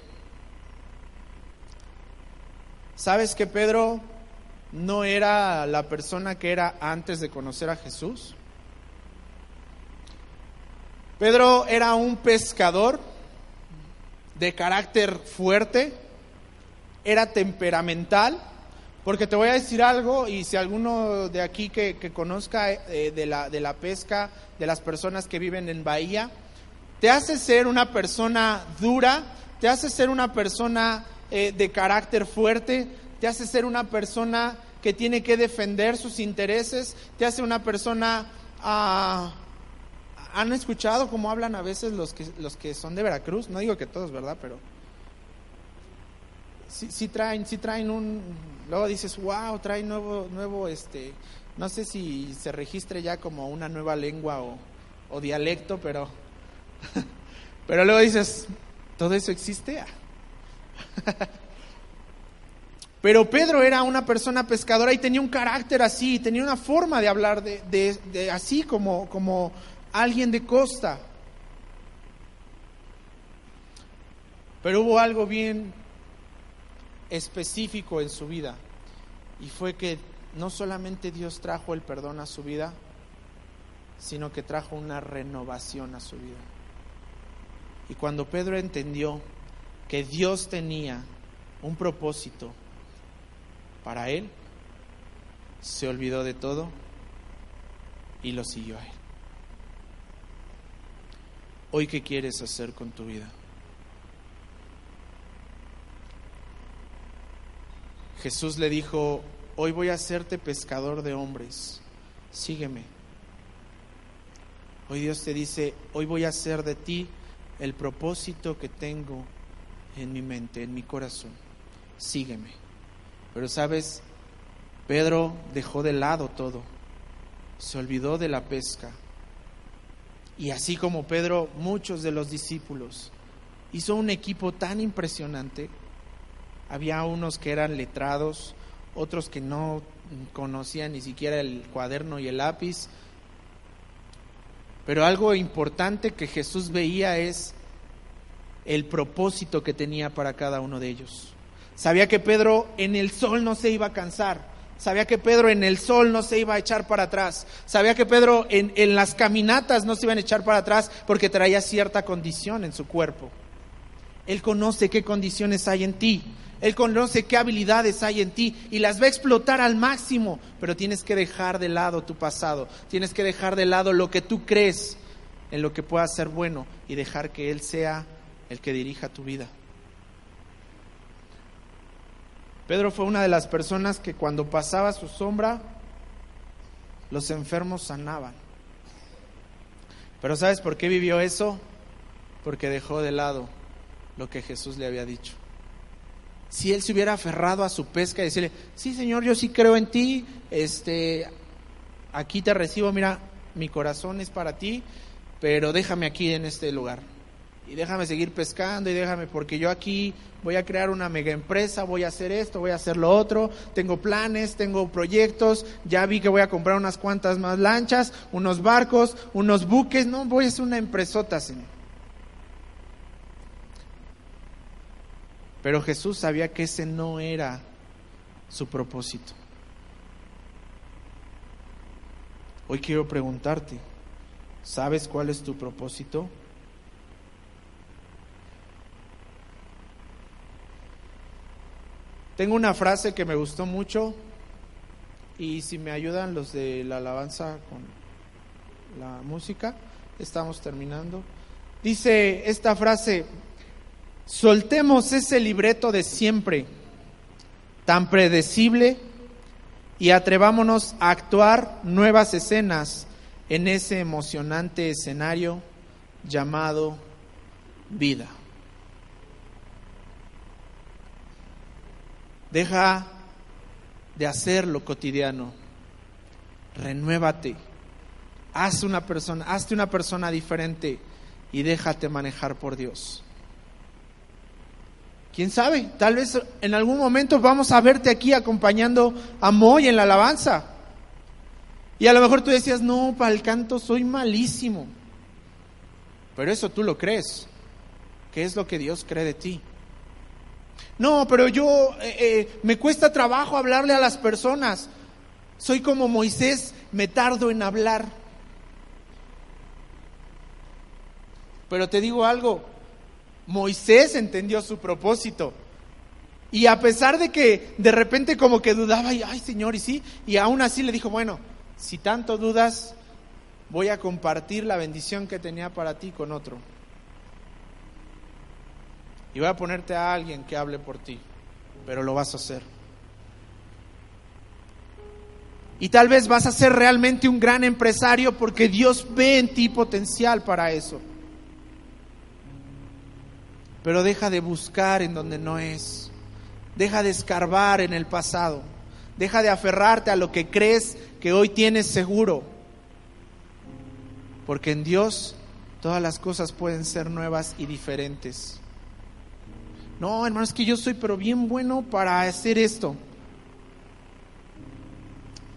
¿Sabes que Pedro no era la persona que era antes de conocer a Jesús. Pedro era un pescador de carácter fuerte, era temperamental, porque te voy a decir algo, y si alguno de aquí que, conozca eh, de, la, de la pesca, de las personas que viven en Bahía, te hace ser una persona dura, te hace ser una persona eh, de carácter fuerte, te hace ser una persona que tiene que defender sus intereses, te hace una persona... Ah, ¿Han escuchado cómo hablan a veces los que, los que son de Veracruz? No digo que todos, ¿verdad? Pero sí, traen, sí traen un... Luego dices, wow, trae nuevo, nuevo, este... No sé si se registre ya como una nueva lengua o, o dialecto, pero Pero luego dices, ¿todo eso existe? Pero Pedro era una persona pescadora y tenía un carácter así, tenía una forma de hablar de, así como, como alguien de costa. Pero hubo algo bien específico en su vida y fue que no solamente Dios trajo el perdón a su vida, sino que trajo una renovación a su vida. Y cuando Pedro entendió que Dios tenía un propósito, para él, se olvidó de todo y lo siguió a él. Hoy, ¿qué quieres hacer con tu vida? Jesús le dijo, hoy voy a hacerte pescador de hombres, sígueme. Hoy Dios te dice, hoy voy a hacer de ti el propósito que tengo en mi mente, en mi corazón, sígueme. Pero sabes, Pedro dejó de lado todo, se olvidó de la pesca. Y así como Pedro, muchos de los discípulos hizo un equipo tan impresionante. Había unos que eran letrados, otros que no conocían ni siquiera el cuaderno y el lápiz. Pero algo importante que Jesús veía es el propósito que tenía para cada uno de ellos. Sabía que Pedro en el sol no se iba a cansar. Sabía que Pedro en el sol no se iba a echar para atrás. Sabía que Pedro en, en las caminatas no se iban a echar para atrás porque traía cierta condición en su cuerpo. Él conoce qué condiciones hay en ti. Él conoce qué habilidades hay en ti y las va a explotar al máximo. Pero tienes que dejar de lado tu pasado. Tienes que dejar de lado lo que tú crees en lo que pueda ser bueno y dejar que Él sea el que dirija tu vida. Pedro fue una de las personas que cuando pasaba su sombra, los enfermos sanaban. Pero ¿sabes por qué vivió eso? Porque dejó de lado lo que Jesús le había dicho. Si él se hubiera aferrado a su pesca y decirle, sí Señor, yo sí creo en ti, este, aquí te recibo, mira, mi corazón es para ti, pero déjame aquí en este lugar y déjame seguir pescando y déjame, porque yo aquí voy a crear una mega empresa, voy a hacer esto, voy a hacer lo otro, tengo planes, tengo proyectos, ya vi que voy a comprar unas cuantas más lanchas, unos barcos, unos buques, no, voy a hacer una empresota, Señor. Pero Jesús sabía que ese no era su propósito. Hoy quiero preguntarte, ¿sabes cuál es tu propósito? Tengo una frase que me gustó mucho y si me ayudan los de la alabanza con la música, estamos terminando. Dice esta frase, soltemos ese libreto de siempre, tan predecible, y atrevámonos a actuar nuevas escenas en ese emocionante escenario llamado vida. Deja de hacer lo cotidiano. Renuévate. Haz una persona, hazte una persona diferente y déjate manejar por Dios. ¿Quién sabe? Tal vez en algún momento vamos a verte aquí acompañando a Moy en la alabanza. Y a lo mejor tú decías, no, para el canto soy malísimo. Pero eso tú lo crees. ¿Qué es lo que Dios cree de ti? No, pero yo eh, eh, me cuesta trabajo hablarle a las personas. Soy como Moisés, me tardo en hablar. Pero te digo algo, Moisés entendió su propósito. Y a pesar de que de repente como que dudaba, y ay Señor, y sí, y aún así le dijo, bueno, si tanto dudas, voy a compartir la bendición que tenía para ti con otro y voy a ponerte a alguien que hable por ti, pero lo vas a hacer. Y tal vez vas a ser realmente un gran empresario porque Dios ve en ti potencial para eso. Pero deja de buscar en donde no es. Deja de escarbar en el pasado. Deja de aferrarte a lo que crees que hoy tienes seguro. Porque en Dios todas las cosas pueden ser nuevas y diferentes. No, hermano, es que yo soy pero bien bueno para hacer esto.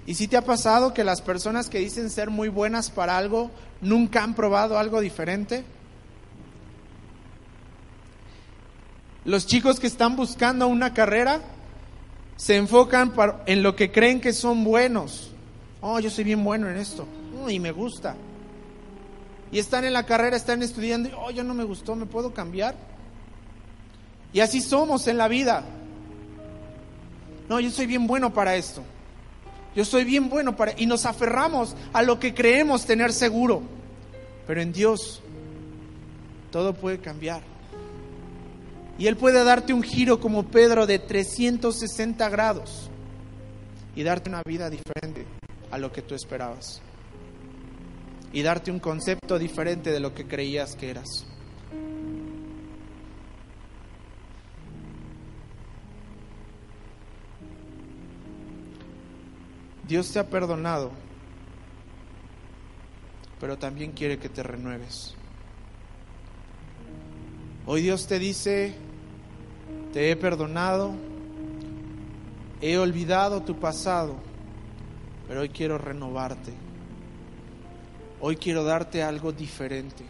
¿Y si te ha pasado que las personas que dicen ser muy buenas para algo nunca han probado algo diferente? Los chicos que están buscando una carrera se enfocan en lo que creen que son buenos. Oh, yo soy bien bueno en esto. y me gusta. Y están en la carrera, están estudiando. Oh, yo no me gustó, ¿me puedo cambiar? Y así somos en la vida. No, yo soy bien bueno para esto. Yo soy bien bueno para... Y nos aferramos a lo que creemos tener seguro. Pero en Dios todo puede cambiar. Y Él puede darte un giro como Pedro de 360 grados y darte una vida diferente a lo que tú esperabas. Y darte un concepto diferente de lo que creías que eras. Dios te ha perdonado, pero también quiere que te renueves. Hoy Dios te dice, te he perdonado, he olvidado tu pasado, pero hoy quiero renovarte. Hoy quiero darte algo diferente.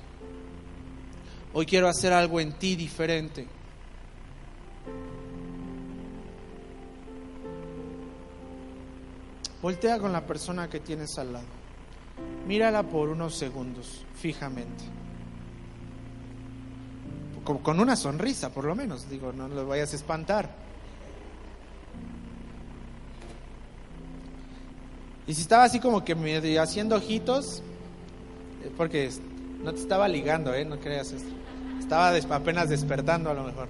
Hoy quiero hacer algo en ti diferente. Voltea con la persona que tienes al lado. Mírala por unos segundos, fijamente. Con una sonrisa, por lo menos. Digo, no lo vayas a espantar. Y si estaba así como que haciendo ojitos, porque no te estaba ligando, ¿eh? No creas esto. Estaba apenas despertando a lo mejor.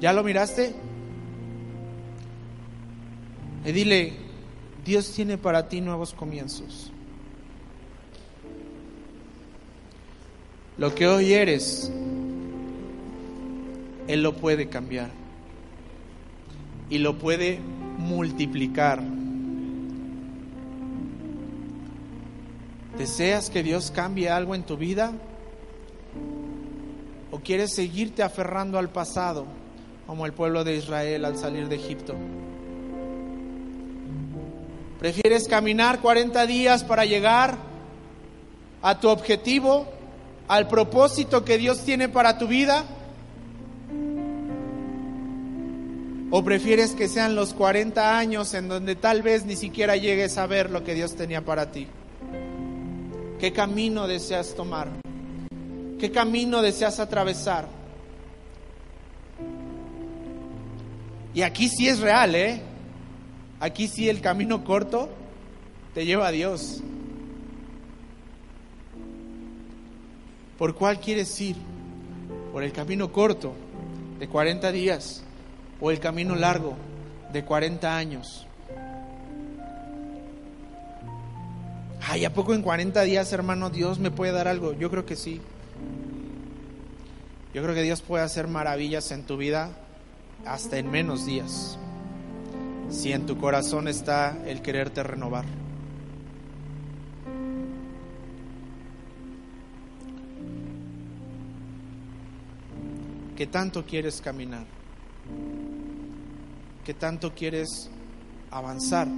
¿Ya lo miraste? Y dile, Dios tiene para ti nuevos comienzos. Lo que hoy eres, Él lo puede cambiar y lo puede multiplicar. ¿Deseas que Dios cambie algo en tu vida? ¿O quieres seguirte aferrando al pasado como el pueblo de Israel al salir de Egipto? ¿Prefieres caminar 40 días para llegar a tu objetivo, al propósito que Dios tiene para tu vida? ¿O prefieres que sean los 40 años en donde tal vez ni siquiera llegues a ver lo que Dios tenía para ti? ¿Qué camino deseas tomar? ¿Qué camino deseas atravesar? Y aquí sí es real, ¿eh? Aquí sí el camino corto te lleva a Dios. ¿Por cuál quieres ir? ¿Por el camino corto de 40 días o el camino largo de 40 años? Ay, ¿a poco en 40 días, hermano, Dios me puede dar algo? Yo creo que sí. Yo creo que Dios puede hacer maravillas en tu vida hasta en menos días si en tu corazón está el quererte renovar. ¿Qué tanto quieres caminar? ¿Qué tanto quieres avanzar?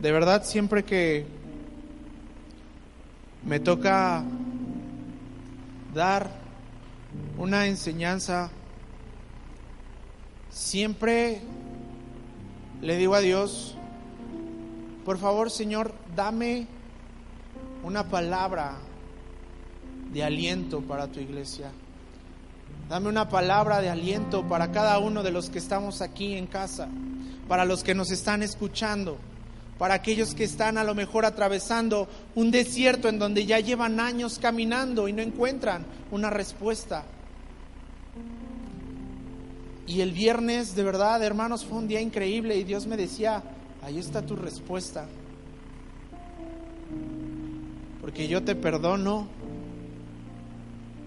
De verdad, siempre que me toca dar una enseñanza, siempre le digo a Dios, por favor Señor, dame una palabra de aliento para tu iglesia. Dame una palabra de aliento para cada uno de los que estamos aquí en casa, para los que nos están escuchando para aquellos que están a lo mejor atravesando un desierto en donde ya llevan años caminando y no encuentran una respuesta. Y el viernes, de verdad, hermanos, fue un día increíble y Dios me decía, ahí está tu respuesta. Porque yo te perdono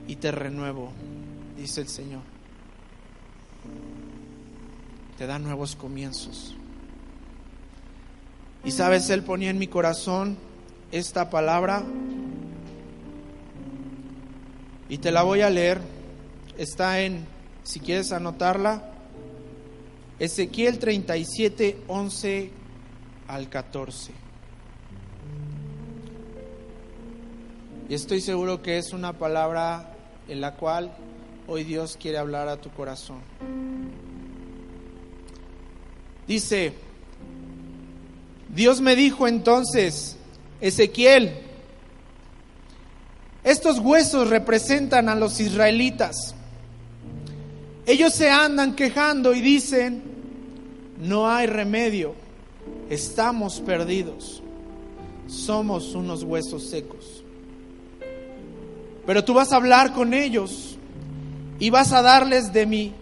y te renuevo, dice el Señor. te da nuevos comienzos. Y sabes, Él ponía en mi corazón esta palabra y te la voy a leer. Está en, si quieres anotarla, Ezequiel 37, 11 al 14. Y estoy seguro que es una palabra en la cual hoy Dios quiere hablar a tu corazón. Dice, Dios me dijo entonces, Ezequiel, estos huesos representan a los israelitas. Ellos se andan quejando y dicen, no hay remedio, estamos perdidos, somos unos huesos secos. Pero tú vas a hablar con ellos y vas a darles de mí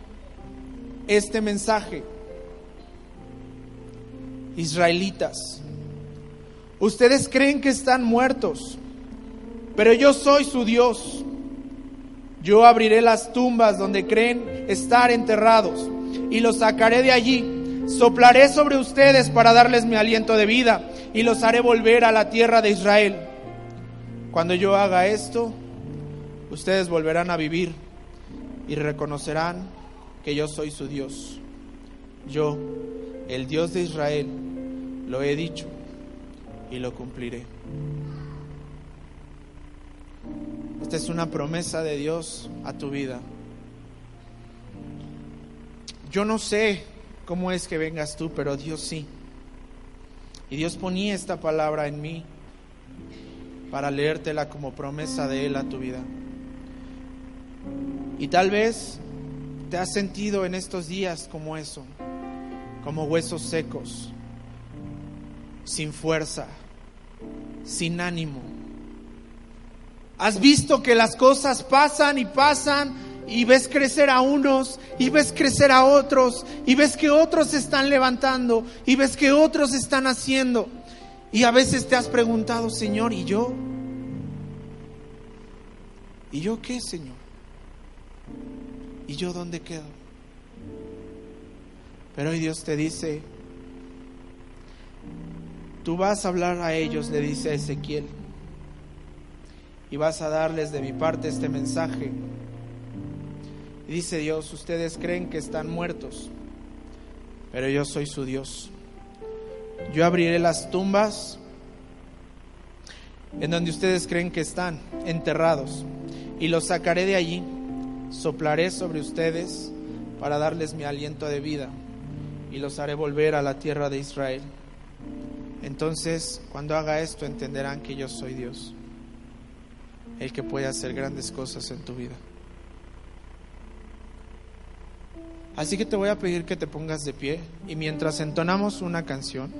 este mensaje. Israelitas, ustedes creen que están muertos, pero yo soy su Dios. Yo abriré las tumbas donde creen estar enterrados y los sacaré de allí Soplaré sobre ustedes para darles mi aliento de vida y los haré volver a la tierra de Israel. Cuando yo haga esto, ustedes volverán a vivir y reconocerán que yo soy su Dios. Yo, el Dios de Israel, lo he dicho y lo cumpliré. Esta es una promesa de Dios a tu vida. Yo no sé cómo es que vengas tú, pero Dios sí. Y Dios ponía esta palabra en mí para leértela como promesa de Él a tu vida. Y tal vez te has sentido en estos días como eso, como huesos secos, sin fuerza, sin ánimo. Has visto que las cosas pasan y pasan y ves crecer a unos y ves crecer a otros y ves que otros se están levantando y ves que otros están haciendo. Y a veces te has preguntado, Señor, ¿y yo? ¿Y yo qué, Señor? ¿Y yo dónde quedo? Pero hoy Dios te dice, tú vas a hablar a ellos, le dice a Ezequiel, y vas a darles de mi parte este mensaje y dice Dios, ustedes creen que están muertos, pero yo soy su Dios. Yo abriré las tumbas en donde ustedes creen que están enterrados y los sacaré de allí. Soplaré sobre ustedes para darles mi aliento de vida y los haré volver a la tierra de Israel. Entonces, cuando haga esto, entenderán que yo soy Dios, el que puede hacer grandes cosas en tu vida. Así que te voy a pedir que te pongas de pie y mientras entonamos una canción,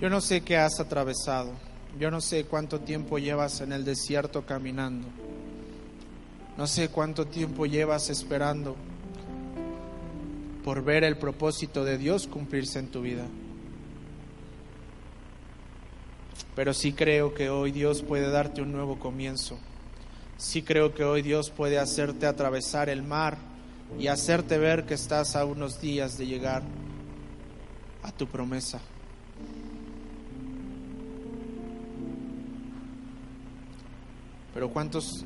Yo no sé qué has atravesado, yo no sé cuánto tiempo llevas en el desierto caminando, no sé cuánto tiempo llevas esperando por ver el propósito de Dios cumplirse en tu vida. Pero sí creo que hoy Dios puede darte un nuevo comienzo. Sí creo que hoy Dios puede hacerte atravesar el mar y hacerte ver que estás a unos días de llegar a tu promesa. ¿Cuántos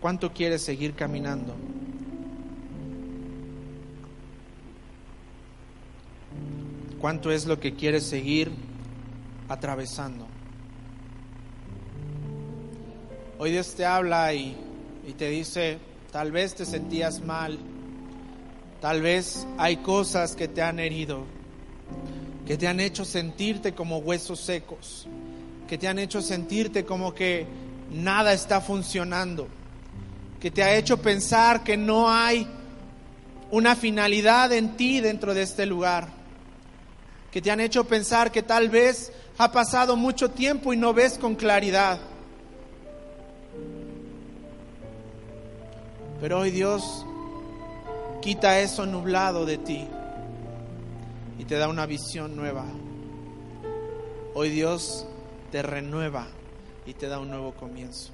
cuánto quieres seguir caminando? ¿Cuánto es lo que quieres seguir atravesando? Hoy Dios te habla y, y te dice, tal vez te sentías mal, tal vez hay cosas que te han herido, que te han hecho sentirte como huesos secos, que te han hecho sentirte como que nada está funcionando, que te ha hecho pensar que no hay una finalidad en ti dentro de este lugar, que te han hecho pensar que tal vez ha pasado mucho tiempo y no ves con claridad. Pero hoy Dios quita eso nublado de ti y te da una visión nueva. Hoy Dios te renueva y te da un nuevo comienzo.